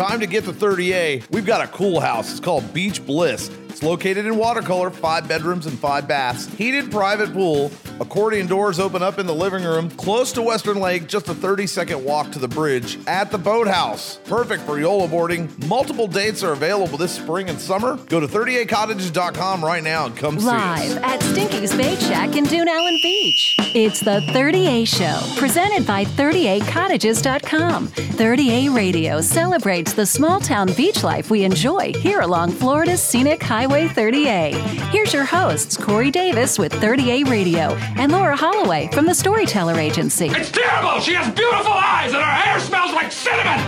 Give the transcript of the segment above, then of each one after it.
Time to get the 30A. We've got a cool house. It's called Beach Bliss. It's located in watercolor, five bedrooms and five baths, heated private pool, accordion doors open up in the living room, close to Western Lake, just a 30 second walk to the bridge at the boathouse. Perfect for YOLO boarding. Multiple dates are available this spring and summer. Go to 30Acottages.com right now and come see Live us. at Stinky's Bait Shack in Dune Allen Beach. It's the 30A Show, presented by 30Acottages.com. 30A Radio celebrates the small town beach life we enjoy here along Florida's scenic Highway 30A. Here's your hosts, Cory Davis with 30A Radio and Laura Holloway from the Storyteller Agency. It's terrible! She has beautiful eyes and her hair smells like cinnamon!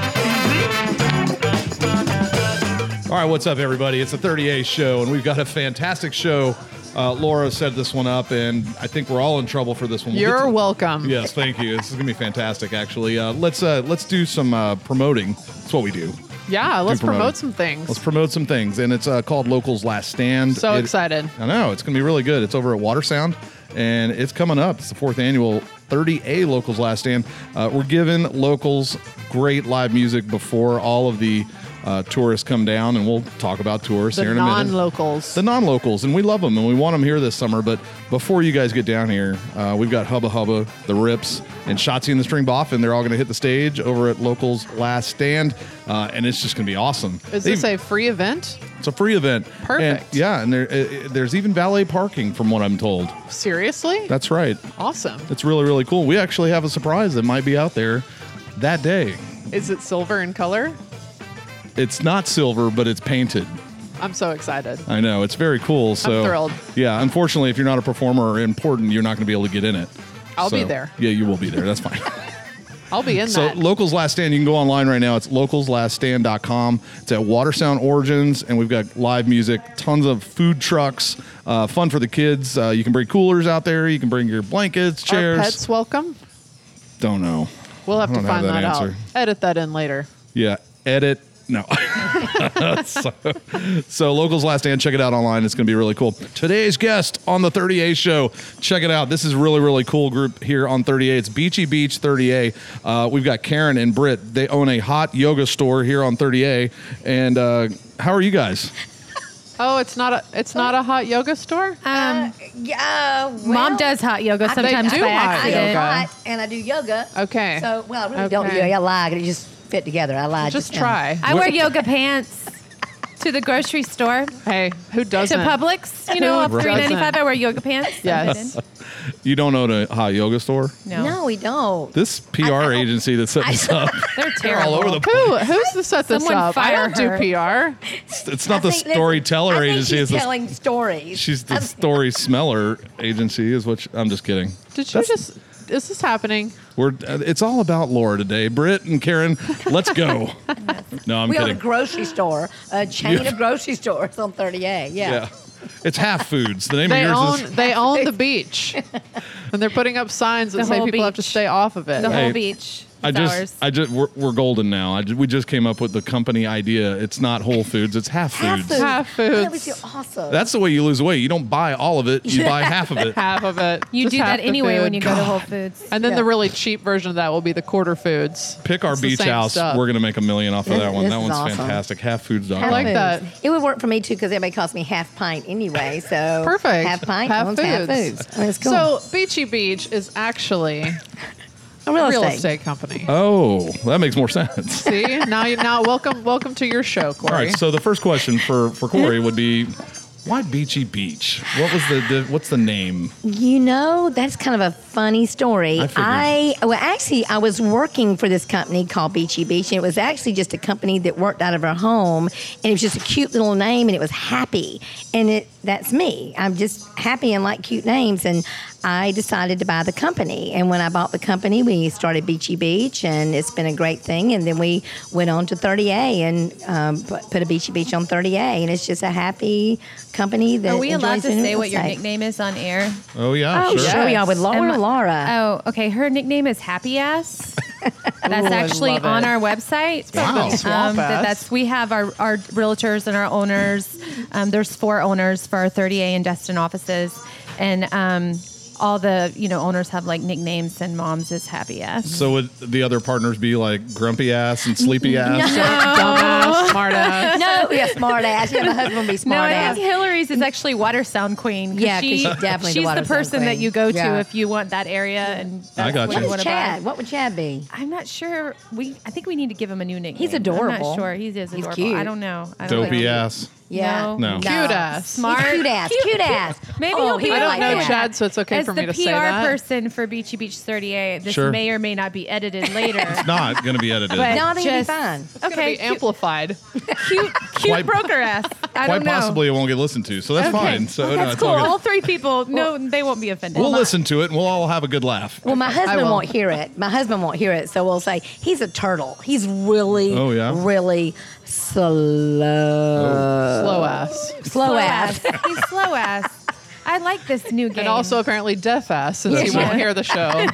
All right, what's up, everybody? It's the 30A show, and we've got a fantastic show. Uh, Laura set this one up, and I think we're all in trouble for this one. We'll You're to- welcome. Yes, thank you. This is gonna be fantastic. Actually, uh, let's uh, let's do some uh, promoting. That's what we do. Yeah, let's promoting. promote some things. Let's promote some things, and it's uh, called Locals Last Stand. So It- excited. I know it's gonna be really good. It's over at Watersound, and it's coming up. It's the fourth annual 30A Locals Last Stand. Uh, we're giving locals great live music before all of the uh, tourists come down, and we'll talk about tourists the here in a minute non-locals. the non-locals, and we love them, and we want them here this summer. But before you guys get down here, uh, we've got Hubba Hubba, the Rips, and Shotzi and the String Boffin. They're all going to hit the stage over at Locals Last Stand, uh, and it's just going to be awesome. Is They've- this a free event? It's a free event. Perfect. And, yeah, and there, there's even valet parking, from what I'm told. Seriously? That's right. awesome. It's really really cool. We actually have a surprise that might be out there that day. Is it silver in color? It's not silver, but it's painted. I'm so excited. I know it's very cool. So thrilled. Yeah, unfortunately, if you're not a performer or important, you're not going to be able to get in it. I'll be there. Yeah, you will be there. That's fine. I'll be in there. so that. Locals Last Stand, you can go online right now. It's localslaststand.com. It's at Watersound Origins, and we've got live music, tons of food trucks, uh, fun for the kids. Uh, you can bring coolers out there. You can bring your blankets, Are chairs. pets welcome? Don't know. We'll have to don't have find that that, out. Edit that in later. Yeah, edit. No. so, so, Locals Last Stand, check it out online. It's going to be really cool. Today's guest on the 30A show, check it out. This is really, really cool group here on 30A. It's Beachy Beach 30A. Uh, we've got Karen and Britt. They own a hot yoga store here on 30A. And uh, how are you guys? Oh, it's not a it's not a hot yoga store. Um, yeah, well, Mom does hot yoga I sometimes do by hot I accident. do yoga. hot and I do yoga. Okay. So, well, I really don't do Okay. yoga. I lied. It just fit together. I lied. Just now. try. I wear yoga pants to the grocery store, Hey, who doesn't? To Publix. You know, up three ninety five. I wear yoga pants. Yes. You don't own a hot yoga store? No, No, we don't. This PR agency that set this up, they're they're terrible. all over the place. Who who's to set this Someone up? I fire don't do. PR. It's not I the think- listen, storyteller I think agency. She's It's the, telling stories. she's the story smeller agency, is what she- I'm just kidding. Did you That's- just? Is this happening? We're uh, it's all about Laura today. Britt and Karen, let's go. no, I'm we own a grocery store, a chain Yeah. of grocery stores on 30A. Yeah. yeah. It's half foods. The name They of yours own is they own the beach, and they're putting up signs that The say whole people have to stay off of it. the Hey, whole beach. I is just ours. I just we're, we're golden now. I ju- we just came up with the company idea. It's not Whole Foods, it's half Half foods. foods. Half Oh, that foods. was so awesome. That's the way you lose weight. You don't buy all of it, you buy half of it. half of it. you Just do that the anyway when food. you go to Whole Foods. And then Yeah. the really cheap version of that will be the quarter foods. Pick our It's beach house. stuff. We're gonna make a million off of that one. this That is one's awesome. fantastic. Halffoods.com. I like Foods. that. It would work for me too because it everybody cost me half pint anyway. So Perfect. Half pint Half owns half foods. foods. Oh, cool. So Beachy Beach is actually a real, a real estate. estate company. Oh, that makes more sense. See now you now welcome welcome to your show, Cory. All right. So the first question for for Cory would be, why Beachy Beach? What was the, the what's the name? You know, that's kind of a funny story. I. I well, actually, I was working for this company called Beachy Beach, and it was actually just a company that worked out of our home, and it was just a cute little name, and it was happy, and it that's me. I'm just happy and like cute names, and I decided to buy the company. And when I bought the company, we started Beachy Beach, and it's been a great thing. And then we went on to 30A and um, put put a Beachy Beach on 30A, and it's just a happy company that. Are we allowed to say what your estate. nickname is on air? Oh yeah, Oh, sure. sure we are with Laura. Am or I- Laura. Oh, okay. Her nickname is Happy Ass. That's Ooh, actually on it. our website. Wow. Swamp Um, that- that's we have our, our realtors and our owners. Um, there's four owners for our 30A and Destin offices, and um, all the you know owners have like nicknames, and mom's is happy ass. So would the other partners be like grumpy ass and sleepy ass? Dumbass, smart ass. no, yeah, smart ass. Yeah, my husband will be No, smart I ass. think Hillary's is actually water sound queen. Yeah, 'cause she, she's definitely the she's water the sound person that you go to Yeah. if you want that area. And that's I got what you. you What want is to buy. Chad? What would Chad be? I'm not sure. We I think we need to give him a new nickname. He's adorable. I'm adorable. not sure. He is He's adorable. cute. I don't know. I don't Dopey know. ass. Yeah. No. Cute ass. Smart. Cute ass. Cute, ass. Maybe oh, he'll he be I don't like know that. Chad, so it's okay As for me to PR say that. As the PR person for Beachy Beach 30A, this Sure. may or may not be edited later. It's not going to be edited. But No, I think it'd be just- fine. It's gonna Okay, be cute- amplified. cute, cute Quite- broker ass. I Quite don't know. possibly it won't get listened to, so that's Okay. fine. So Well, that's it's cool. all. All three people, no, they won't be offended. We'll listen to it and we'll all have a good laugh. Well, my husband will. won't hear it. My husband won't hear it, so we'll say he's a turtle. He's really, Oh, yeah? really slow, Slow ass. slow, ass. He's slow ass. I like this new game. And also apparently deaf ass since he Yeah. won't hear the show.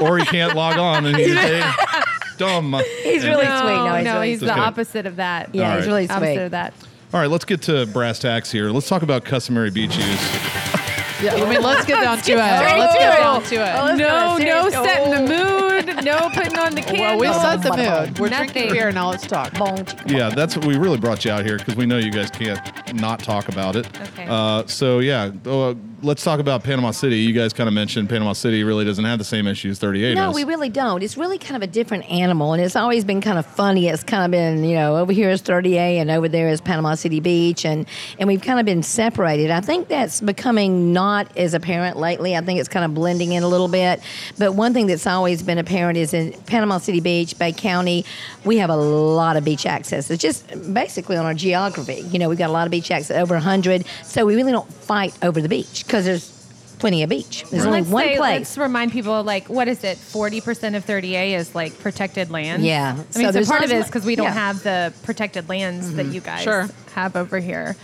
or he can't log on and he's a dumb. He's really no, sweet. No, he's no, really he's sweet. the Okay. opposite of that. Yeah, All he's right. really opposite sweet. of that. All right, let's get to brass tacks here. Let's talk about customary beach use. yeah, I mean, let's get down to it. Let's get down to it. Oh, No, no serious- setting the oh. mood. No putting on the well, candle. we set the Nothing. mood. We're drinking beer now. Let's talk. Yeah, that's what we really brought you out here because we know you guys can't not talk about it. Okay. Uh, so yeah, uh, let's talk about Panama City. You guys kind of mentioned Panama City really doesn't have the same issues 30A No, we really don't. It's really kind of a different animal, and it's always been kind of funny. It's kind of been, you know, over here is 30A, and over there is Panama City Beach, and and we've kind of been separated. I think that's becoming not as apparent lately. I think it's kind of blending in a little bit. But one thing that's always been apparent is in Panama City Beach, Bay County, we have a lot of beach access. It's just basically on our geography. You know, we've got a lot of beach access, over 100. So we really don't fight over the beach because there's plenty of beach. There's only let's one say, place. Let's remind people, like, what is it? Forty percent of 30A is like protected land. Yeah. I mean, So so, there's part of it as is because we don't yeah. have the protected lands that you guys Sure. have over here,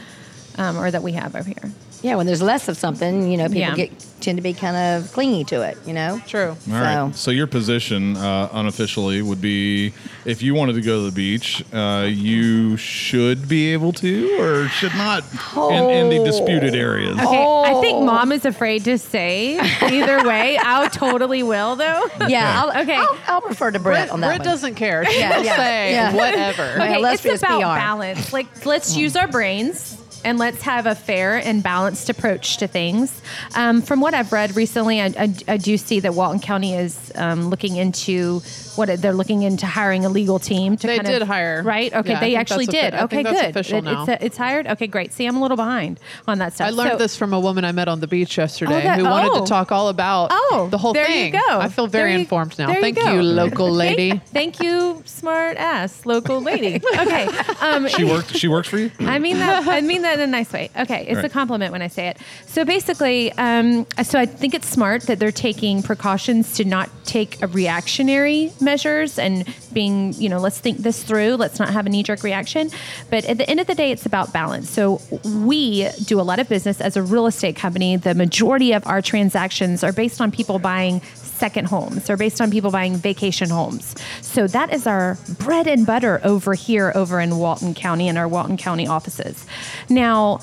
um, or that we have over here. Yeah, when there's less of something, you know, people Yeah. get tend to be kind of clingy to it. You know. True. All right. So- So your position, uh, unofficially, would be if you wanted to go to the beach, uh, you should be able to, or should not, in, in the disputed areas. Okay, I Oh. think mom is afraid to say either way. I totally will though. Yeah. I'll, Okay. I'll, I'll refer to Brett Britt, on that Britt one. doesn't care. She'll Yeah, yeah, say yeah. whatever. Okay. Okay, let's it's about PR. balance. Like, let's use our brains and let's have a fair and balanced approach to things. Um, from what I've read recently, I, I, I do see that Walton County is um, looking into what they're looking into hiring a legal team to They kind did of, hire. right. Okay, Yeah, they actually that's offi- did. I okay, think that's good. official It- now. It's, it's hired. Okay, great. See, I'm a little behind on that stuff. I learned So- this from a woman I met on the beach yesterday that- who wanted oh. to talk all about Oh, the whole there thing. you go. I feel very you- informed now. there you Thank you, local lady. Thank, thank you, smart ass local lady. Okay. Um, She worked. She works for you. I mean that. I mean that in a nice way. Okay, it's a compliment when I say it. So basically, um, so I think it's smart that they're taking precautions to not take a reactionary measures and being, you know, let's think this through. Let's not have a knee jerk reaction. But at the end of the day, it's about balance. So we do a lot of business as a real estate company. The majority of our transactions are based on people buying second homes. They're based on people buying vacation homes. So that is our bread and butter over here, over in Walton County in our Walton County offices. Now,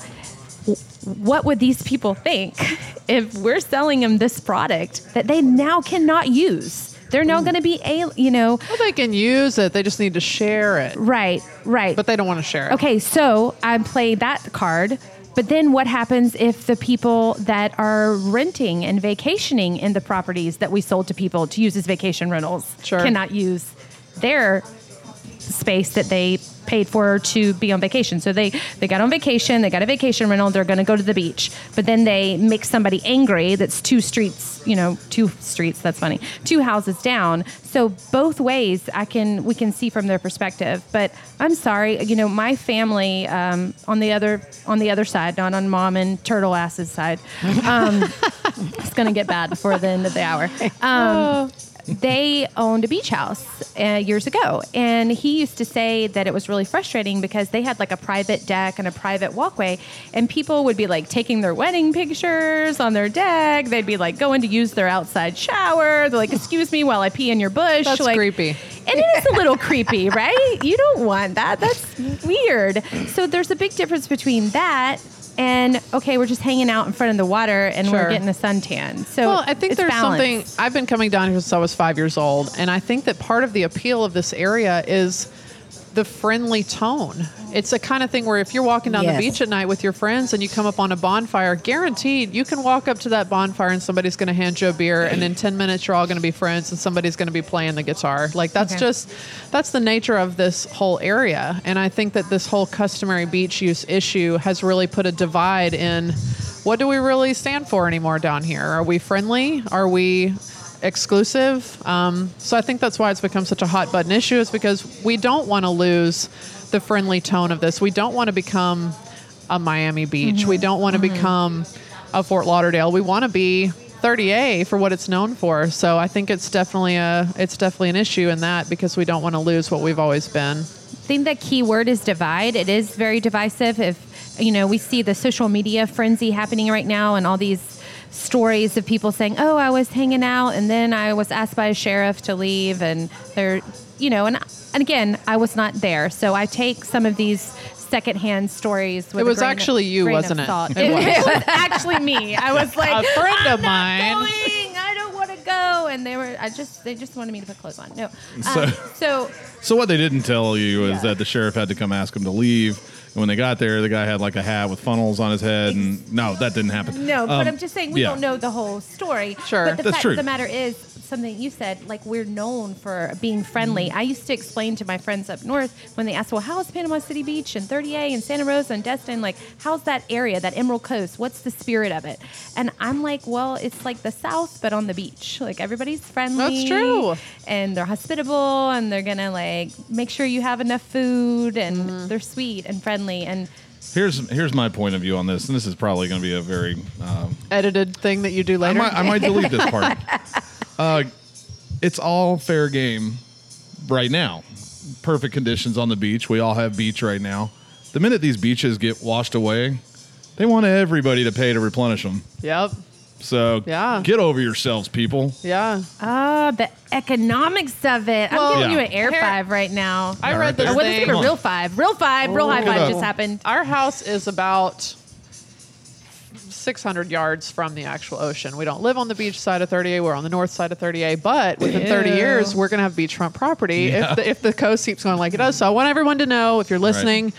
what would these people think if we're selling them this product that they now cannot use? They're now going to be, a, you know, Well, they can use it. They just need to share it. right, right. But they don't want to share it. Okay, so I play that card. But then what happens if the people that are renting and vacationing in the properties that we sold to people to use as vacation rentals Sure. cannot use their space that they paid for to be on vacation. So they they got on vacation, they got a vacation rental, they're going to go to the beach. But then they make somebody angry that's two streets, you know, two streets, that's funny. Two houses down. So both ways I can we can see from their perspective. But I'm sorry, you know, my family um, on the other on the other side, not on mom and turtle ass's side. Um, it's going to get bad before the end of the hour. Um, they owned a beach house uh, years ago, and he used to say that it was really frustrating because they had like a private deck and a private walkway, and people would be like taking their wedding pictures on their deck. They'd be like going to use their outside shower. They're like, "Excuse me while I pee in your bush." That's like, creepy. and it is a little creepy, right? You don't want that. That's weird. So there's a big difference between that and okay, we're just hanging out in front of the water and we're Sure. getting a suntan. So Well, I think there's balance. something. I've been coming down here since I was five years old, and I think that part of the appeal of this area is the friendly tone. It's a kind of thing where if you're walking down Yes. the beach at night with your friends and you come up on a bonfire, guaranteed you can walk up to that bonfire and somebody's going to hand you a beer, and in 10 minutes you're all going to be friends and somebody's going to be playing the guitar. Like that's Okay. just that's the nature of this whole area, and I think that this whole customary beach use issue has really put a divide in what do we really stand for anymore down here? Are we friendly? Are we exclusive? Um, so I think that's why it's become such a hot button issue, is because we don't want to lose the friendly tone of this. We don't want to become a Miami Beach. We don't want to become a Fort Lauderdale. We want to be 30A for what it's known for. So I think it's definitely a it's definitely an issue in that because we don't want to lose what we've always been. I think that key word is divide. It is very divisive. If you know, we see the social media frenzy happening right now, and all these stories of people saying, "Oh, I was hanging out, and then I was asked by a sheriff to leave," and they're, you know, and and again, I was not there, so I take some of these secondhand stories. With It a was grain of- actually you, grain wasn't it? salt. It It, was. it was actually me. I was like, A friend "I'm of not mine." going. I don't want to go, and they were. I just they just wanted me to put clothes on. No, So- um, so So what they didn't tell you is Yeah. that the sheriff had to come ask him to leave. And when they got there, the guy had like a hat with funnels on his head, and no, that didn't happen. No, but Um, I'm just saying we yeah. don't know the whole story. Sure. But the That's fact true. of the matter is something you said, like we're known for being friendly. I used to explain to my friends up north when they asked, Well, how's Panama City Beach and 30A and Santa Rosa and Destin? Like, how's that area, that Emerald Coast? What's the spirit of it? And I'm like, Well, it's like the South, but on the beach. Like everybody's friendly. That's true. And they're hospitable and they're gonna like make sure you have enough food and they're sweet and friendly and Here's here's my point of view on this, and this is probably going to be a very um, Edited thing that you do I later. might, I might delete this part. Uh, it's all fair game right now. Perfect conditions on the beach. We all have beach right now. The minute these beaches get washed away, they want everybody to pay to replenish them. yep. So Yeah. get over yourselves, people. Yeah. Ah, the economics of it. Well, I'm giving Yeah. you an air Here- five right now. I All read right, this I wasn't thing. even a real five. Real five. Real high Look it five up. just happened. Our house is about 600 yards from the actual ocean. We don't live on the beach side of 30A. We're on the north side of 30A. But within 30 years, we're going to have beachfront property Yeah. if, the, if the coast keeps going like it does. So I want everyone to know if you're listening,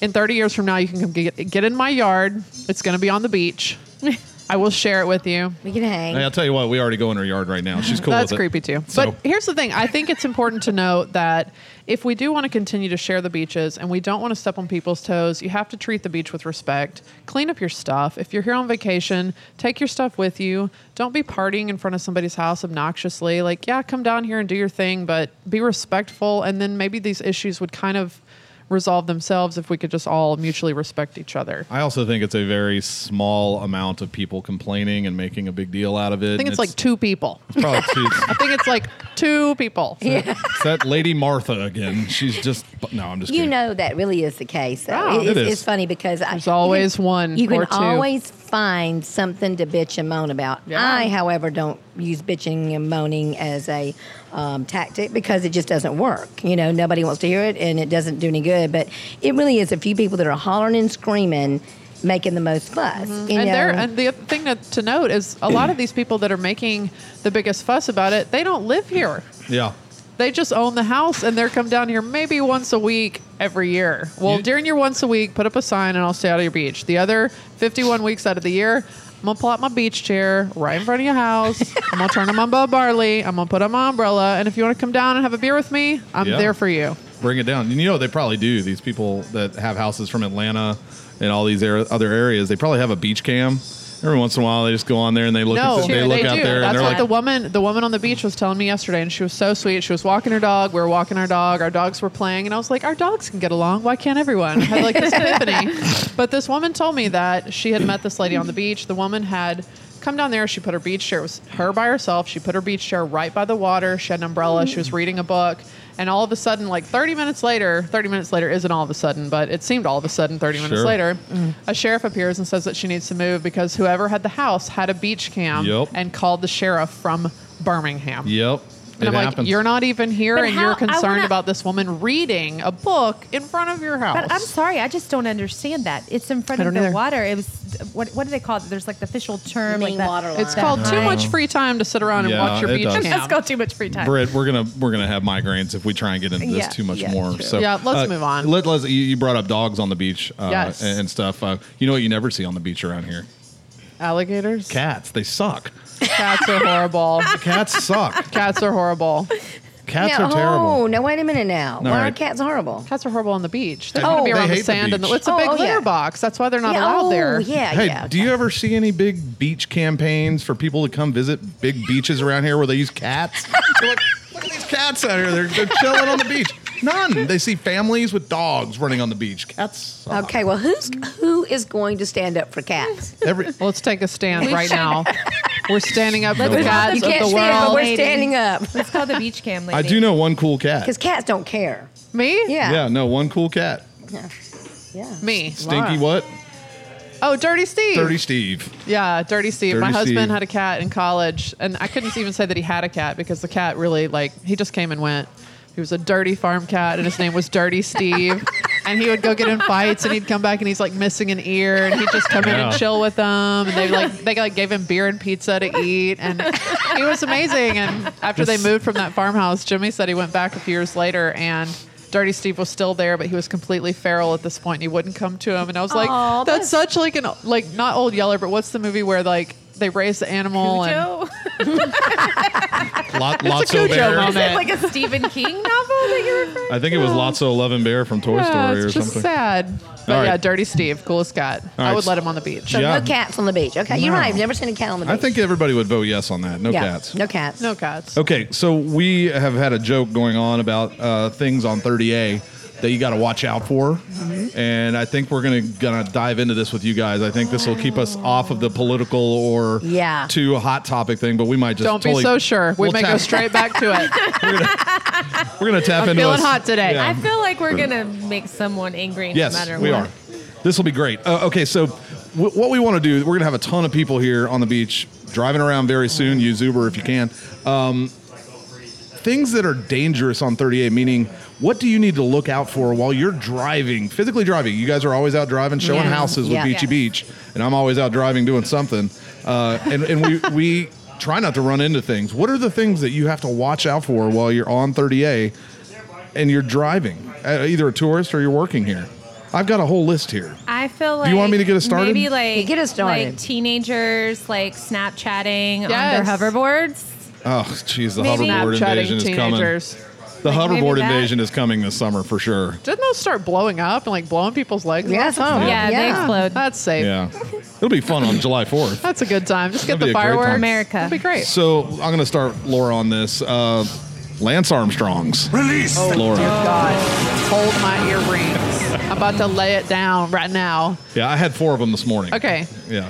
in 30 years from now, you can come get, get in my yard. It's going to be on the beach. I will share it with you. We can hang. Hey, I'll tell you what, we already go in her yard right now. She's cool That's with it. creepy too. So- But here's the thing: I think it's important to note that if we do want to continue to share the beaches and we don't want to step on people's toes, you have to treat the beach with respect. Clean up your stuff. If you're here on vacation, take your stuff with you. Don't be partying in front of somebody's house obnoxiously. Like, yeah, come down here and do your thing, but be respectful. And then maybe these issues would kind of resolve themselves if we could just all mutually respect each other. I also think it's a very small amount of people complaining and making a big deal out of it. I think and it's like two people. probably two. I think it's like two people. It's that Lady Martha again. She's just no. I'm just You kidding. know that really is the case. Though. Oh, It- it it's, it's funny because I, There's always you can, one You can two. always find something to bitch and moan about. Yeah. I, however, don't use bitching and moaning as a um, tactic because it just doesn't work. You know, nobody wants to hear it, and it doesn't do any good. But it really is a few people that are hollering and screaming, making the most fuss. Mm-hmm. and know? there, and the other thing to, to note is a lot of these people that are making the biggest fuss about it, they don't live here. Yeah. They just own the house and they're come down here maybe once a week every year. Well, You- during your once a week, put up a sign and I'll stay out of your beach. The other 51 weeks out of the year, I'm gonna pull out my beach chair right in front of your house. I'm gonna turn on my Bob Barley. I'm gonna put on my umbrella. And if you want to come down and have a beer with me, I'm Yeah. there for you. Bring it down. And you know they probably do. These people that have houses from Atlanta and all these ar- other areas, they probably have a beach cam. Every once in a while, they just go on there and they look. No, at the, they look out do. there That's and they're what like, the woman, the woman on the beach was telling me yesterday, and she was so sweet. She was walking her dog. We were walking our dog. Our dogs were playing, and I was like, our dogs can get along. Why can't everyone? I had like this epiphany. But this woman told me that she had met this lady on the beach. The woman had come down there. She put her beach chair. It was her by herself. She put her beach chair right by the water. She had an umbrella. She was reading a book. And all of a sudden, like 30 minutes later, 30 minutes later isn't all of a sudden, but it seemed all of a sudden 30 minutes Sure. later, a sheriff appears and says that she needs to move because whoever had the house had a beach cam Yep. and called the sheriff from Birmingham. "Yep." And It I'm like, you're not even here, But and how- you're concerned wanna- about this woman reading a book in front of your house. But I'm sorry, I just don't understand that. It's in front of the either. water. It was what what do they call it? There's like the official term, like that. water line. It's called too much free time to sit around and Yeah, watch your beach does. camp. That's called too much free time. Britt, we're gonna we're gonna have migraines if we try and get into this Yeah, too much yeah, more. true. So Yeah, let's move on. Let, let's, you, you brought up dogs on the beach, uh, Yes. and, and stuff. Uh, you know what you never see on the beach around here? Alligators. Cats. They suck. Cats are horrible. Cats suck. Cats are horrible. Cats now, are terrible. Oh, now wait a minute now. No, Why right. are cats horrible? Cats are horrible on the beach. They Oh, want to be they around hate the the sand, and beach. the, it's a Oh, big oh, litter yeah. box. That's why they're not yeah, allowed oh, there. Yeah, Hey, yeah. do you ever see any big beach campaigns for people to come visit big beaches around here where they use cats? They're like, look at these cats out here. They're, they're chilling on the beach. None. They see families with dogs running on the beach. Cats. suck. Okay, well, who's who is going to stand up for cats? Every, Well, let's take a stand right now. We're standing up for the Let's cats You of can't the stand, but world. we're standing up Let's call the beach cam lady. I do know one cool cat. because cats don't care. Me? Yeah, Yeah, no, one cool cat. yeah. Me. Stinky what? Oh, Dirty Steve. Dirty Steve. Yeah, Dirty Steve. Dirty My husband Steve. had a cat in college, and I couldn't even say that he had a cat because the cat really like he just came and went. He was a dirty farm cat, and his name was Dirty Steve. and he would go get in fights, and he'd come back, and he's like missing an ear, and he'd just come in and Yeah. chill with them. And they like they like gave him beer and pizza to eat, and he was amazing. And after they moved from that farmhouse, Jimmy said he went back a few years later, and Dirty Steve was still there, but he was completely feral at this point, and he wouldn't come to him. And I was like, Aw, that's, such like an like not Old Yeller, but what's the movie where like they raise the animal and Cujo? Lot, a Lotso Cujo Bear. moment. Is it like a Stephen King novel that you're referring I think it was lots Lotso 11 Bear from Toy Yeah, Story or it's just something. sad. But All right. yeah, Dirty Steve, coolest cat. All I right. would let him on the beach. So Yeah. no cats on the beach. Okay, you're right. I've never seen a cat on the beach. I think everybody would vote yes on that. No yeah, cats. No cats. No cats. Okay, so we have had a joke going on about uh, things on 30A that you got to watch out for, Mm-hmm. and I think we're gonna gonna dive into this with you guys. I think this will keep us off of the political or Yeah. too hot topic thing, but we might just Don't totally- be so sure. We we'll may go straight back to it. We're gonna tap I'm into feeling us- hot today. Yeah. I feel like we're gonna make someone angry Yes, no matter we what. are. This will be great. Uh, okay, so w- what we want to do, we're going to have a ton of people here on the beach driving around very soon. Use Uber if you can. Um, things that are dangerous on 30A, meaning what do you need to look out for while you're driving, physically driving? You guys are always out driving, showing Yeah. houses with Beachy Yes. Beach, and I'm always out driving doing something. Uh, and and we, we try not to run into things. What are the things that you have to watch out for while you're on 30A and you're driving, uh, either a tourist or you're working here? I've got a whole list here. I feel like. Do you want me to get us started? Maybe like get us started. Like teenagers, like Snapchatting on their hoverboards. Oh, jeez, the Maybe- hoverboard invasion is coming. The Like, maybe hoverboard that. invasion is coming this summer for sure. Didn't those start blowing up and like blowing people's legs Yeah, off? some of them. Yeah, they Yeah. explode. That's safe. Yeah, it'll be fun on July 4th. That's a good time. Just get That'd be the a great fireworks. time. America. That'd be great. So I'm going to start Laura on this. Uh, Lance Armstrong's. Release. Laura. God, hold my earrings. I'm about to lay it down right now. Yeah, I had four of them this morning. Okay, Yeah.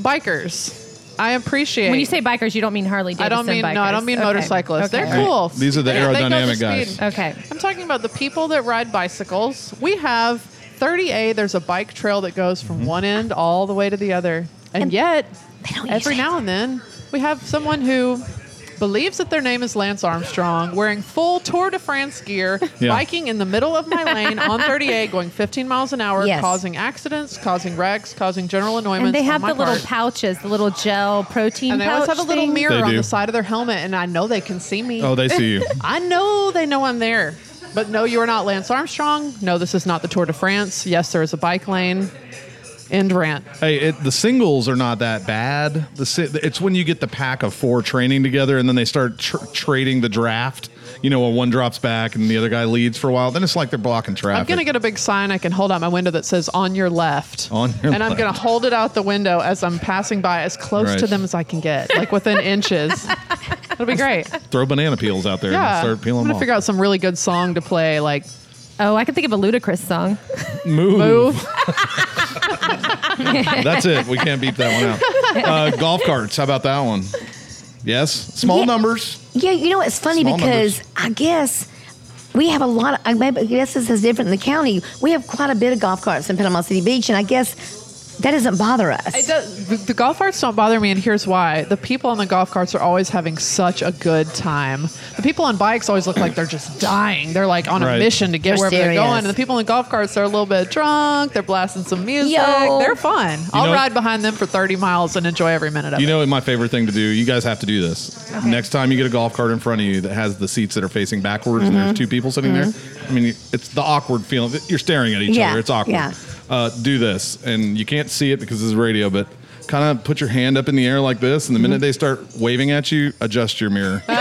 bikers. I appreciate. When you say bikers, you don't mean Harley Davidson I don't mean bikers. no, I don't mean Okay. motorcyclists. Okay. They're cool. These are the Yeah, they go the aerodynamic guys. speed. Okay. I'm talking about the people that ride bicycles. We have 30A. There's a bike trail that goes from Mm-hmm. one end all the way to the other, and, yet every now and then we have someone who believes that their name is Lance Armstrong, wearing full Tour de France gear, Yeah. biking in the middle of my lane on 30A, going 15 miles an hour, Yes. causing accidents, causing wrecks, causing general annoyance. And they have on the my little pouches, the little gel protein And they always have a little thing. mirror on the side of their helmet, and I know they can see me. Oh, they see you. I know they know I'm there. But no, you are not Lance Armstrong. No, this is not the Tour de France. Yes, there is a bike lane. End rant. Hey, it, the singles are not that bad. The si- it's when you get the pack of four training together and then they start tr- trading the draft. You know, when one drops back and the other guy leads for a while, then it's like they're blocking traffic. I'm going to get a big sign I can hold out my window that says on your left. On your and I'm gonna hold it out the window as I'm passing by as close to them as I can get, like within inches. It'll be great. throw banana peels out there Yeah. and start peeling I'm peeling going them to off. figure out some really good song to play, like Oh, I can think of a Ludacris song. Move. That's it. We can't beat that one out. Uh, golf carts. How about that one? Yes. Small Yeah. numbers. Yeah, you know it's funny Small because. I guess we have a lot of. I maybe- I guess this is different in the county. We have quite a bit of golf carts in Panama City Beach, and I guess that doesn't bother us. It does, the, the golf carts don't bother me, and here's why: the people on the golf carts are always having such a good time. The people on bikes always look like they're just dying. They're like on Right. a mission to get They're wherever they're going. And the people on the golf carts are a little bit drunk. They're blasting some music. Yo. They're fun. I'll know- ride behind them for 30 miles and enjoy every minute of You it. You know what my favorite thing to do? You guys have to do this. Next time you get a golf cart in front of you that has the seats that are facing backwards and Mm-hmm. there's two people sitting there. I mean, it's the awkward feeling. You're staring at each Yeah, other. It's awkward. yeah. Uh, do this, and you can't see it because this is radio, but kind of put your hand up in the air like this, and the Mm-hmm. minute they start waving at you, adjust your mirror.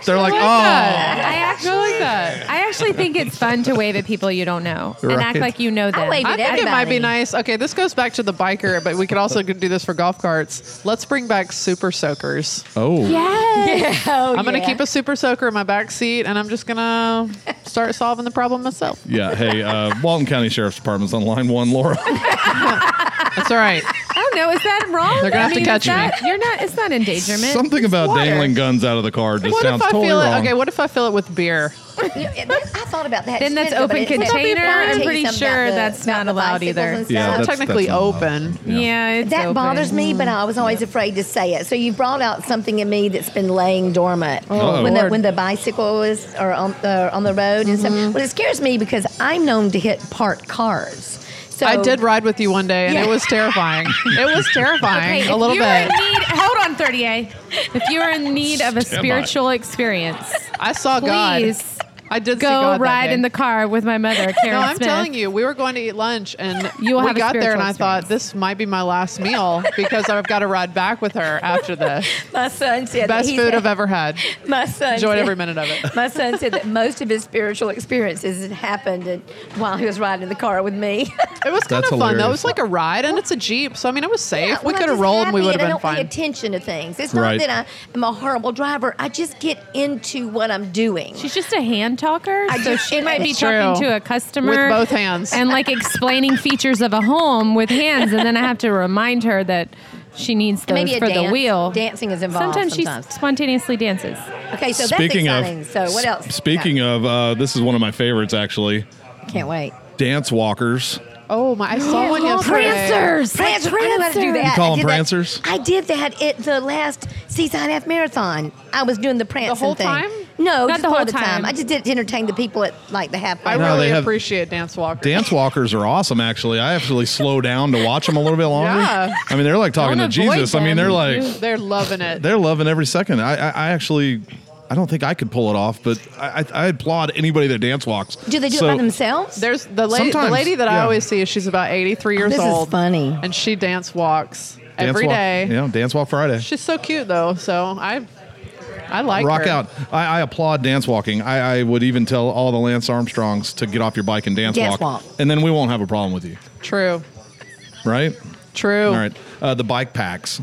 I actually They're like, like oh, that. I actually I like that. I actually think it's fun to wave at people you don't know and act Right. like you know them. wave I at think it might be everybody. nice. Okay, this goes back to the biker, but we could also do this for golf carts. Let's bring back super soakers. oh, yes. Oh, I'm gonna yeah. keep a super soaker in my back seat, and I'm just gonna start solving the problem myself. yeah. Hey, uh, Walton County Sheriff's Department's on line one, Laura. That's all right. I don't know. Is that wrong? They're gonna have I to catch is that- You're not. It's not endangerment. Something about water. dangling guns out of the car just What sounds if I totally fill wrong. it? Okay, what if I fill it with beer? I thought about that. Then that's Just a minute, open container. I'll tell I'm pretty sure the- that's not allowed either. and. Yeah, that's- technically that's not open. Yeah, it's That open. bothers me, but I was always afraid to say it. So you brought out something in me that's been laying dormant Oh, when the Lord. when the bicycle is or on uh, on the road and Mm-hmm. stuff. Well, it scares me because I'm known to hit parked cars. So I did ride with you one day, and Yeah. it was terrifying. it was terrifying Okay, a little you're bit. need, hold on, 30A. If you are in need of a Stand by. spiritual experience, I saw God. I did see go God that ride day. in the car with my mother, Karen No, I'm Smith. telling you, we were going to eat lunch, and You will we got there, and spiritual I thought this might be my last meal because I've got to ride back with her after this. My son said Best he food said- I've ever had. My son Enjoyed said- every minute of it. My son said that most of his spiritual experiences had happened while he was riding in the car with me. It was kind That's of fun though. It hilarious. was like a ride, and it's a jeep, so I mean, it was safe. Yeah, we could have rolled, and we would have and been I don't fine. pay attention to things. It's not Right. that I am a horrible driver. I just get into what I'm doing. She's just a hand talker, I so just- she might be It's talking true. to a customer With both hands. and like explaining features of a home with hands, and then I have to remind her that she needs those Maybe a for dance. the wheel. Dancing is involved Sometimes, sometimes. she spontaneously dances. okay, so speaking that's of, exciting. so what else? Speaking of, uh, this is one of my favorites actually. Can't wait. Dance walkers. Oh my! I saw one yesterday. Prancers! Prancers. I know how to do that. You call I them did that- prancers? I did that at the last Seaside Half Marathon. I was doing the prancing whole thing. time? No, Not just the part whole of the time. time. I just did it to entertain the people at like the half. I No, really have- appreciate dance walkers. Dance walkers are awesome. Actually, I actually slow down to watch them a little bit longer. Yeah. I mean, they're like talking to Don't avoid Jesus. I mean, them. they're like They're loving it. they're loving every second. I, I, I actually. I don't think I could pull it off, but I, I, I applaud anybody that dance walks. Do they do So- it by themselves? There's the lady. The Sometimes, lady that I yeah. always see is she's about 83 years This is old. funny. and she dance walks Dance every walk, day. You know, dance walk Friday. She's so cute though. So I, I like Rock her. out. I, I applaud dance walking. I, I would even tell all the Lance Armstrongs to get off your bike and dance, Dance walk, walk. and then we won't have a problem with you, True. right? True. All right. Uh, the bike packs,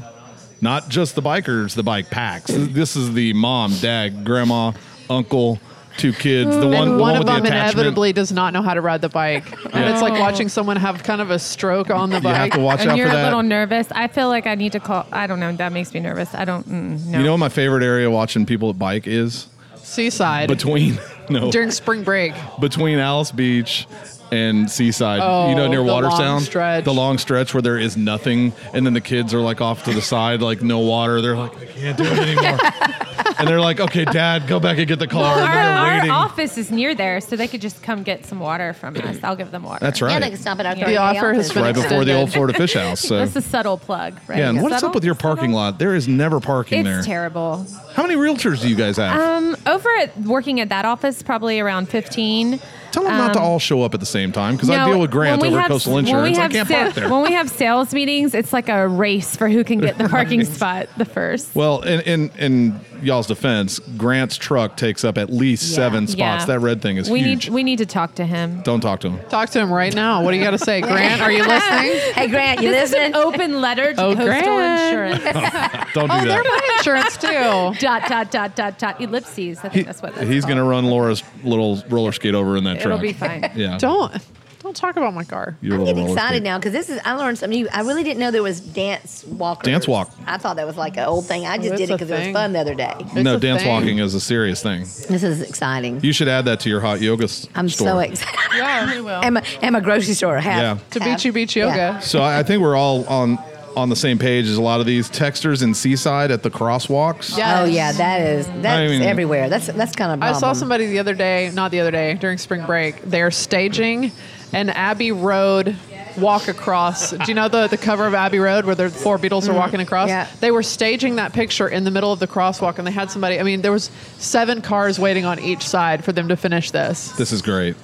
not just the bikers. The bike packs. This is the mom, dad, grandma, uncle, two kids. The one, And the one of with the them attachment. inevitably does not know how to ride the bike, and it's like watching someone have kind of a stroke on the bike. You have bike. to watch and out you're for a little nervous. I feel like I need to call. I don't know. That makes me nervous. I don't. Mm, no. You know what my favorite area watching people at bike is Seaside between no during spring break. between Alys Beach and Seaside. Oh, you know, near Water long Watersound. stretch. The long stretch where there is nothing, and then the kids are like off to the side, like no water. They're like, I can't do it anymore. and they're like, Okay, Dad, go back and get the car. Well, and our, they're our waiting. office is near there, so they could just come get some water from us. I'll give them water. That's Yeah, right. they can stop at our The 30 offer has office. been right before the old Florida Fish House. So That's a subtle plug, right? yeah, and what's Subtle? up with your parking Subtle? lot? There is never parking It's there. terrible. How many realtors do you guys have? Um, over at working at that office, probably around fifteen. Tell them not to um, all show up at the same time because I deal with Grant over have- Coastal Insurance. I can't sa- park there. When we have sales meetings, it's like a race for who can get the parking spot the first. Well, in, in in y'all's defense, Grant's truck takes up at least Yeah. seven spots. Yeah. That red thing is we huge. need we need to talk to him. Don't talk to him. Talk to him right now. What do you got to say, Grant? Are you listening? Hey, Grant, you This is listening? an open letter to Oh, Coastal Grant. Insurance. Don't do Oh, they're that. my insurance too. dot dot dot dot dot ellipses. I think He- that's what that's he's going to run Laura's little roller skate over in that It'll truck. be fine. Yeah. Don't don't talk about my car. Your I'm little getting roller excited skate. now because this is I learned something new. I really didn't know there was dance walkers. Dance walk. I thought that was like an old thing. I oh, just it's did it a because it was thing. fun the other day. No, It's a dance thing. walking is a serious thing. This is exciting. You should add that to your hot yoga s- I'm store. so excited. Yeah, we will. and my, and my grocery store. Have, Yeah. To have- Beachy Beach Yoga. yeah. So I I think we're all on on the same page as a lot of these texters in Seaside at the crosswalks. Yeah. Oh yeah, that is that's mean- everywhere. That's that's kind of. I saw somebody the other day, not the other day, during spring break. They're staging an Abbey Road walk across. Do you know the, the cover of Abbey Road where the four Beatles are mm-hmm. walking across? yeah. They were staging that picture in the middle of the crosswalk, and they had somebody. I mean, there was seven cars waiting on each side for them to finish this. This is great.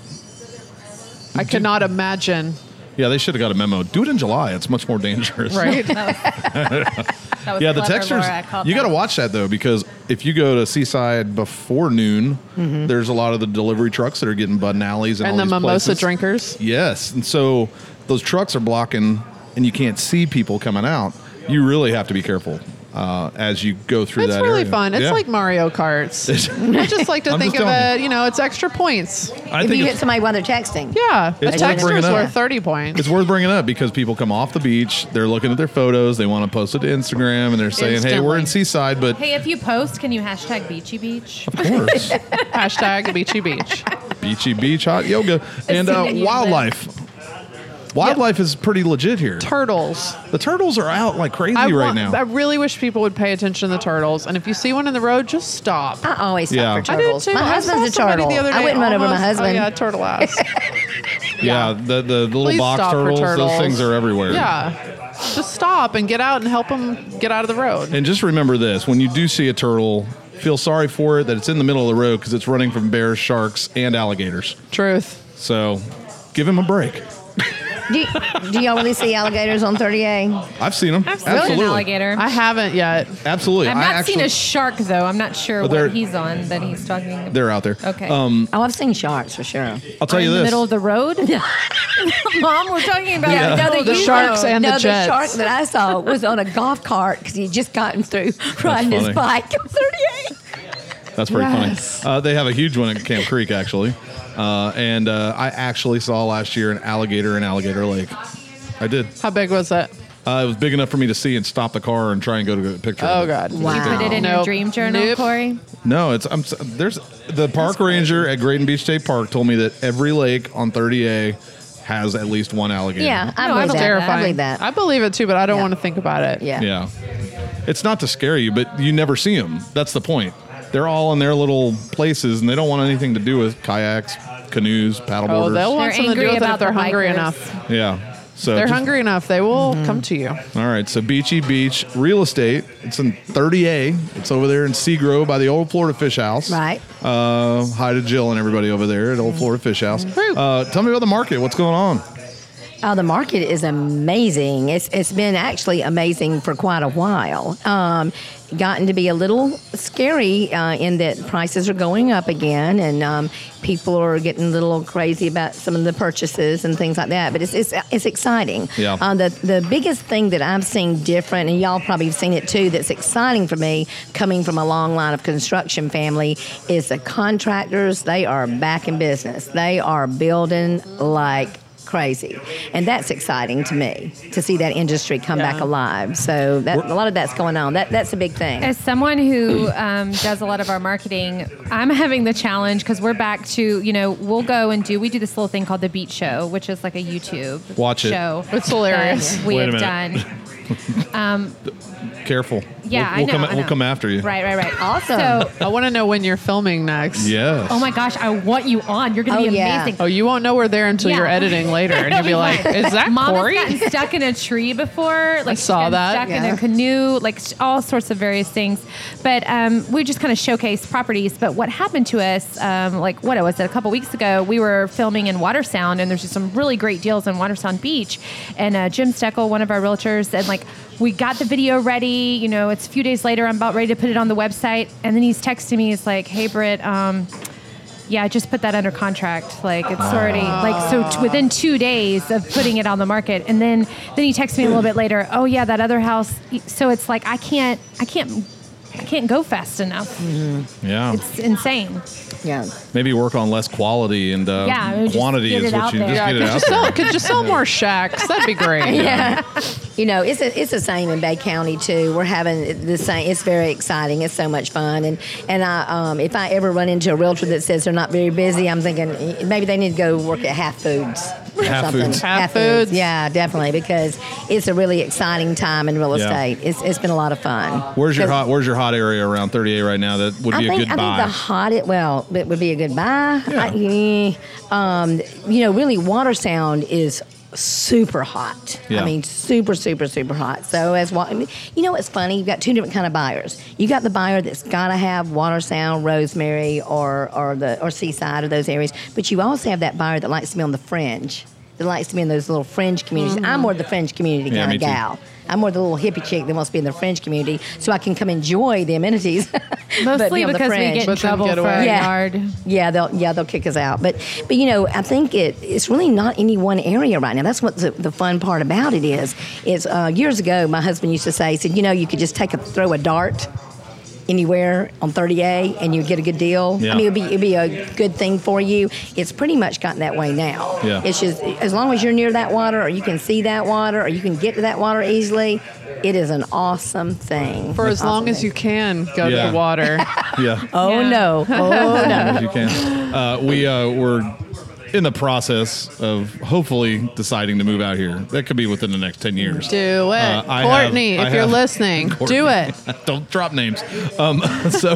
I could not imagine. Yeah, they should have got a memo. Do it in July. It's much more dangerous. Right? That was Yeah, the clever, textures. Laura. You got to watch that though, because if you go to Seaside before noon, Mm-hmm. there's a lot of the delivery trucks that are getting Bud and Alley's and, and all the these mimosa places. drinkers. Yes, and so those trucks are blocking, and you can't see people coming out. You really have to be careful uh, as you go through It's that. It's really area. fun. It's Yeah. like Mario Karts. I just like to I'm think of it, you know, it's extra points. I if think you hit somebody while they're texting. Yeah. It's a worth bringing up. worth 30 points. it's worth bringing up because people come off the beach, they're looking at their photos, they want to post it to Instagram, and they're saying, "Hey, we're in Seaside," but Hey, if you post, can you hashtag Beachy Beach? of course, Hashtag Beachy Beach. beachy beach, hot yoga, and uh, Assuming you wildlife. Wildlife is pretty legit here. Turtles. The turtles are out like crazy I right want- now. I really wish people would pay attention to the turtles. And if you see one in the road, just stop. I always stop Yeah. for I do turtles. too. My I husband's a somebody turtle. The other day I wouldn't run over my almost- oh, husband. Oh, yeah, turtle ass. yeah, the, the the little Please box stop for turtles, those turtles. things are everywhere. yeah. Just stop and get out and help them get out of the road. And just remember this: when you do see a turtle, feel sorry for it that it's in the middle of the road because it's running from bears, sharks, and alligators. Truth. So, give him a break. Do, you, do y'all really see alligators on 30A? I've seen them. I've seen Absolutely. an alligator. I haven't yet. Absolutely. I've I not actually, seen a shark though. I'm not sure But they're- what he's on that he's talking about. They're out there. Okay. Um, Oh, I've seen sharks for sure. I'll tell in you the this. middle of the road. Mom, we're talking about Yeah. another The UFO. sharks and no, the jets. shark that I saw was on a golf cart because he just gotten through riding his funny. bike on 30A. That's pretty Yes. funny. Uh, they have a huge one at Camp Creek, actually. Uh, and uh, I actually saw last year an alligator in Alligator Lake. I did. How big was it? Uh, it was big enough for me to see and stop the car and try and go to a picture. Oh of it. God. Wow. You put it in your dream journal, Nope. Cory. No, it's I'm there's the park ranger at Grayton Beach State Park told me that every lake on 30A has at least one alligator. Yeah, I No, I believe that. Terrifying. I believe that. I believe it too, but I don't Yeah. want to think about it. yeah. Yeah. It's not to scare you, but you never see them. That's the point. They're all in their little places and they don't want anything to do with kayaks, canoes, paddleboarders. Oh, they'll want They're something to do with it about if they're the hungry bikers. enough. yeah. So They're just- hungry enough, they will Mm-hmm. come to you. All right, so Beachy Beach Real Estate. It's in 30A. It's over there in Seagrove by the Old Florida Fish House. Right. Uh, hi to Jill and everybody over there at Old Florida Fish House. Uh, tell me about the market. What's going on? Oh, the market is amazing. It's it's been actually amazing for quite a while. Um, gotten to be a little scary uh, in that prices are going up again, and um, people are getting a little crazy about some of the purchases and things like that. But it's it's, it's exciting. Yeah. Uh, the the biggest thing that I've seen different, and y'all probably have seen it too. That's exciting for me, coming from a long line of construction family, is the contractors. They are back in business. They are building like crazy, and that's exciting to me to see that industry come back alive. So that, a lot of that's going on. That that's a big thing. As someone who um, does a lot of our marketing, I'm having the challenge because we're back to, you know, we'll go and do, we do this little thing called the Beat Show, which is like a YouTube Watch it. show. It's hilarious. We Wait a have minute. Done. Careful. Yeah, we'll, I we'll know. Come, I We'll come after you. Right, right, right. Awesome. So, I want to know when you're filming next. Yes. oh my gosh, I want you on. You're going to Oh, be yeah. amazing. Oh, you won't know we're there until Yeah. you're editing later, and you'll be be like, "Is that Mom Cory?" has gotten stuck in a tree before. Like she's saw gotten that, Stuck in yeah. a canoe, like s- all sorts of various things. But um, we just kind of showcase properties. But what happened to us, um, like what was it? A couple weeks ago, we were filming in Watersound, and there's just some really great deals in Watersound Beach. And uh, Jim Steckel, one of our realtors, said like. We got the video ready. You know, it's a few days later. I'm about ready to put it on the website, and then he's texting me. He's like, "Hey, Britt, um, yeah, just put that under contract. Like it's already like so t- within two days of putting it on the market, and then then he texts me a little bit later. Oh yeah, that other house. So it's like I can't I can't I can't go fast enough. Yeah. It's insane. Yeah. Maybe work on less quality and uh, Yeah, quantity is what you there. just Yeah, get it out you there. sell could you sell more shacks? That'd be great. Yeah. You know, it's a, it's the same in Bay County too. We're having the same. It's very exciting. It's so much fun. And and I um, if I ever run into a realtor that says they're not very busy, I'm thinking eh, maybe they need to go work at Half Foods. Or Half something. Foods. Half Foods. Yeah, definitely because it's a really exciting time in real Yeah. estate. It's, it's been a lot of fun. Where's your 'Cause hot Where's your hot area around 30A right now? That would I be think, a good I buy. I think the hottest, well, it would be a good buy. Yeah. I- eh, um, you know, really, Watersound is super hot. Yeah. I mean, super, super, super hot. So as wa- I mean, you know, what's funny. You've got two different kind of buyers. You got the buyer that's got to have Watersound, Rosemary, or or the or Seaside or those areas. But you also have that buyer that likes to be on the fringe. That likes to be in those little fringe communities. I'm more the fringe community Yeah, kind me of too. gal. I'm more the little hippie chick that wants to be in the fringe community, so I can come enjoy the amenities. but Mostly be the because we fringe. get in trouble get for Yeah. yard. Yeah, they'll yeah they'll kick us out. But but you know I think it it's really not any one area right now. That's what the, the fun part about it is. Is uh, years ago my husband used to say he said you know you could just take a throw a dart anywhere on 30A and you'd get a good deal. Yeah. I mean it'd be it'd be a good thing for you. It's pretty much gotten that way now. Yeah. It's just as long as you're near that water or you can see that water or you can get to that water easily, it is an awesome thing. For as long Awesome as thing. you can go to the water. yeah. Oh Yeah. no! Oh no! as you can. Uh, we uh, we're in the process of hopefully deciding to move out here. That could be within the next ten years. Do it. Uh, Courtney, have- if you're have- listening, do it. Don't drop names. Um, so,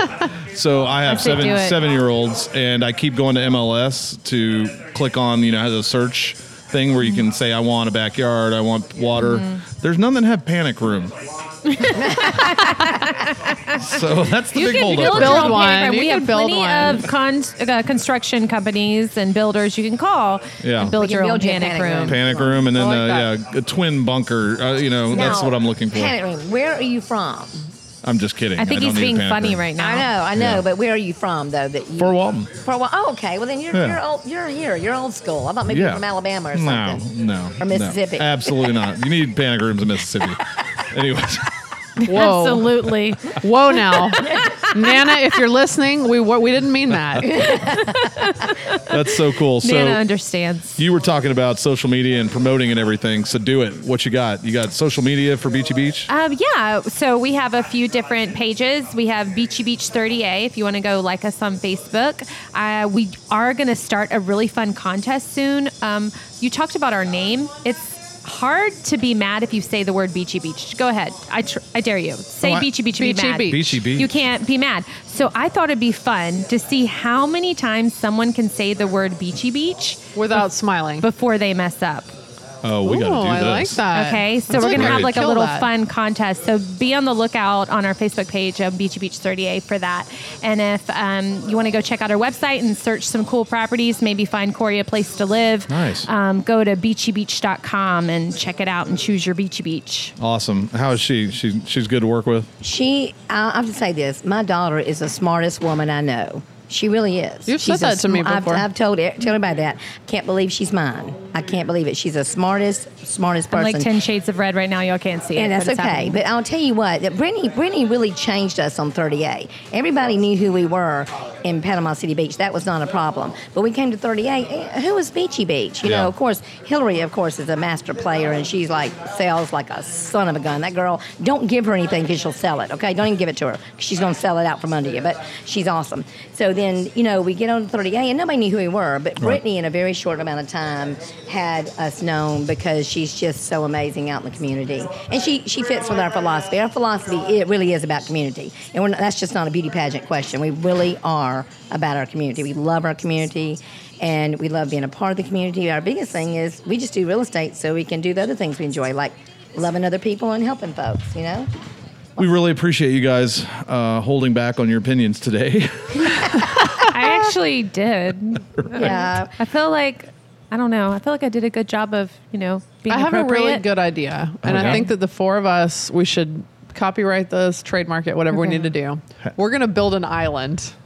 so I have I seven seven year olds, and I keep going to MLS to click on you know has a search thing where you can say I want a backyard, I want water. Mm-hmm. There's none that have panic room. so that's the You big can holdup. build, right your Build own one. panic We have build plenty one. of con- uh, construction companies and builders you can call Yeah. and build We your own build you a panic, panic room. room. Panic room, and then I uh, yeah, a twin bunker. Uh, you know, that's what I'm looking for. Panic room. Where are you from? I'm just kidding. I think don't he's being funny room. right now. I know, I know, Yeah. but where are you from though? That you, Fort Walton. For a while. Oh, okay. Well, then you're Yeah. you're old. You're here. You're old school. I thought maybe Yeah. you're from Alabama or No, something. no, Or Mississippi. No, absolutely not. You need panic rooms in Mississippi. Anyways, Whoa. Absolutely. Whoa now. Nana, if you're listening, we we didn't mean that. that's so cool. So Nana understands. you were talking about social media and promoting and everything. So do it. What you got? You got social media for Beachy Beach? Um, yeah, so we have a few different pages. We have Beachy Beach 30A if you want to go like us on Facebook. Uh, we are going to start a really fun contest soon. Um, you talked about our name. It's hard to be mad if you say the word Beachy Beach. Go ahead. I, tr- I dare you. Say Oh, I- Beachy Beach and be Beachy mad. Beach. Beachy Beach. You can't be mad. So I thought it'd be fun to see how many times someone can say the word Beachy Beach Without smiling. before they mess up. Oh, we got to Ooh, do I this. like that. Okay, so That's we're a gonna have like a kill little that. fun contest. So be on the lookout on our Facebook page of Beachy Beach 30A for that. And if um, you want to go check out our website and search some cool properties, maybe find Cory a place to live. Nice. Um, go to beachybeach.com and check it out and choose your Beachy Beach. Awesome. How is she? She she's good to work with. She, I I have to say this. My daughter is the smartest woman I know. She really is. You've She's said a that to me sm- I've- before. I've, told told everybody that. Can't believe she's mine. I can't believe it. She's the smartest, smartest I'm person. like 10 shades of red right now. Y'all can't see it. And that's but okay. happening. But I'll tell you what, that Brittany, Brittany really changed us on 30A. Everybody knew who we were in Panama City Beach. That was not a problem. But we came to 30A. eh, Who was Beachy Beach? You Yeah. know, of course, Hillary, of course, is a master player, and she's like sells like a son of a gun. That girl, don't give her anything because she'll sell it. Okay, don't even give it to her. 'cause She's going to sell it out from under you. But she's awesome. So then, you know, we get on to 30A, and nobody knew who we were. But Brittany, in a very short amount of time, had us known because she's just so amazing out in the community, and she she fits with our philosophy. Our philosophy it really is about community, and we're not, that's just not a beauty pageant question. We really are about our community. We love our community. And we love being a part of the community. Our biggest thing is we just do real estate so we can do the other things we enjoy, like loving other people and helping folks, you know? We really appreciate you guys uh, holding back on your opinions today. I actually did. Yeah. I feel like, I don't know, I feel like I did a good job of, you know, being I have a really good idea, and Okay. I think that the four of us we should copyright this, trademark it, whatever we need to do. We're gonna build an island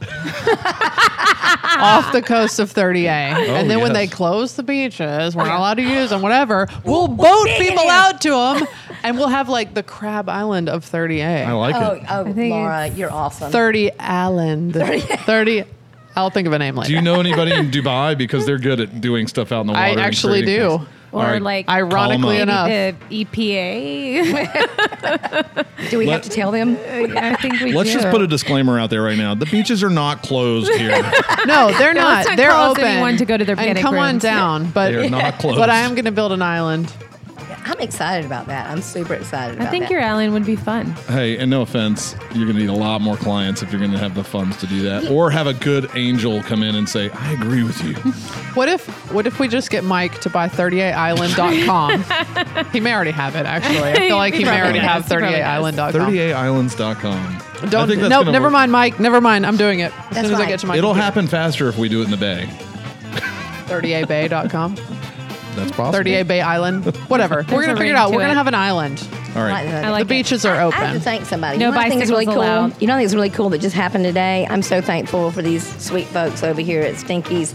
off the coast of 30A, and then when they close the beaches, we're not allowed to use them. Whatever, we'll boat people out to them, And we'll have like the Crab Island of 30A. I like Oh, it. oh, oh think Laura, you're awesome. 30 Island. 30. I'll think of a name later. Do you know anybody in Dubai because they're good at doing stuff out in the water? I and actually creating do. things? Or All right. like Ironically Call 'em enough. the EPA. Do we have Let- to tell them? I think we Let's do. just put a disclaimer out there right now. The beaches are not closed here. No, they're No, not. let's not they're cause open. anyone to go to their and panic come on rooms. down. But They are not closed. But I am going to build an island. I'm excited about that. I'm super excited about I think that. your island would be fun. hey, and no offense, you're going to need a lot more clients if you're going to have the funds to do that, or have a good angel come in and say, "I agree with you." What if what if we just get Mike to buy 30Aisland.com? he may already have it actually. I feel like he, He may probably already does. have He probably does. 30Aisland.com. 30Aislands.com. Don't think that's no, gonna never work. mind, Mike. Never mind. I'm doing it as That's soon as I right. get to my It'll computer. happen faster if we do it in the bay. 30Abay.com. That's possible. 30A Bay Island. Whatever. We're gonna figure it out. to We're gonna have an island. All right. I like that. I like the it. beaches are I have to open. thank somebody. No you know I think is really bicycles cool? allowed. You know, I think it's really cool that just happened today. I'm so thankful for these sweet folks over here at Stinky's.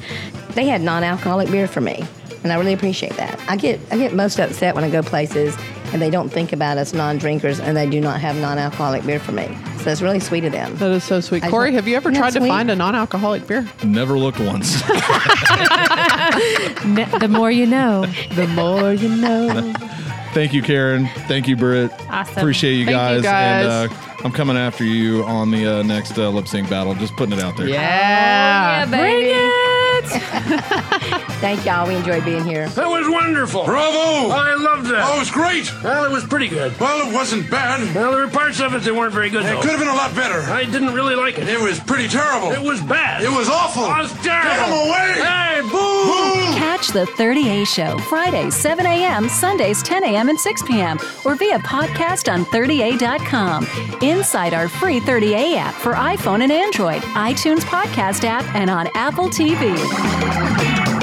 They had non-alcoholic beer for me, and I really appreciate that. I get I get most upset when I go places and they don't think about us non-drinkers and they do not have non-alcoholic beer for me. So it's really sweet of them. That is so sweet. I Cory, know. have you ever Isn't that tried to sweet? find a non-alcoholic beer? Never looked once. Ne- the more you know. The more you know. Thank you, Karen. Thank you, Britt. Awesome. Appreciate you Thank you, guys. guys. And uh, I'm coming after you on the uh, next uh, lip sync battle. Just putting it out there. Yeah. Bring it. Thank y'all. We enjoyed being here. That was wonderful. Bravo! I loved that. Oh, it was great. Well, it was pretty good. Well, it wasn't bad. Well, there were parts of it that weren't very good, It though. could have been a lot better. I didn't really like it. It was pretty terrible. It was bad. It was awful. It was terrible. Get 'em away. Hey, boo! Boom! Catch the 30A Show Fridays 7 a.m., Sundays 10 a.m. and 6 p.m. or via podcast on 30A.com. Inside our free 30A app for iPhone and Android, iTunes podcast app, and on Apple TV. Thank you.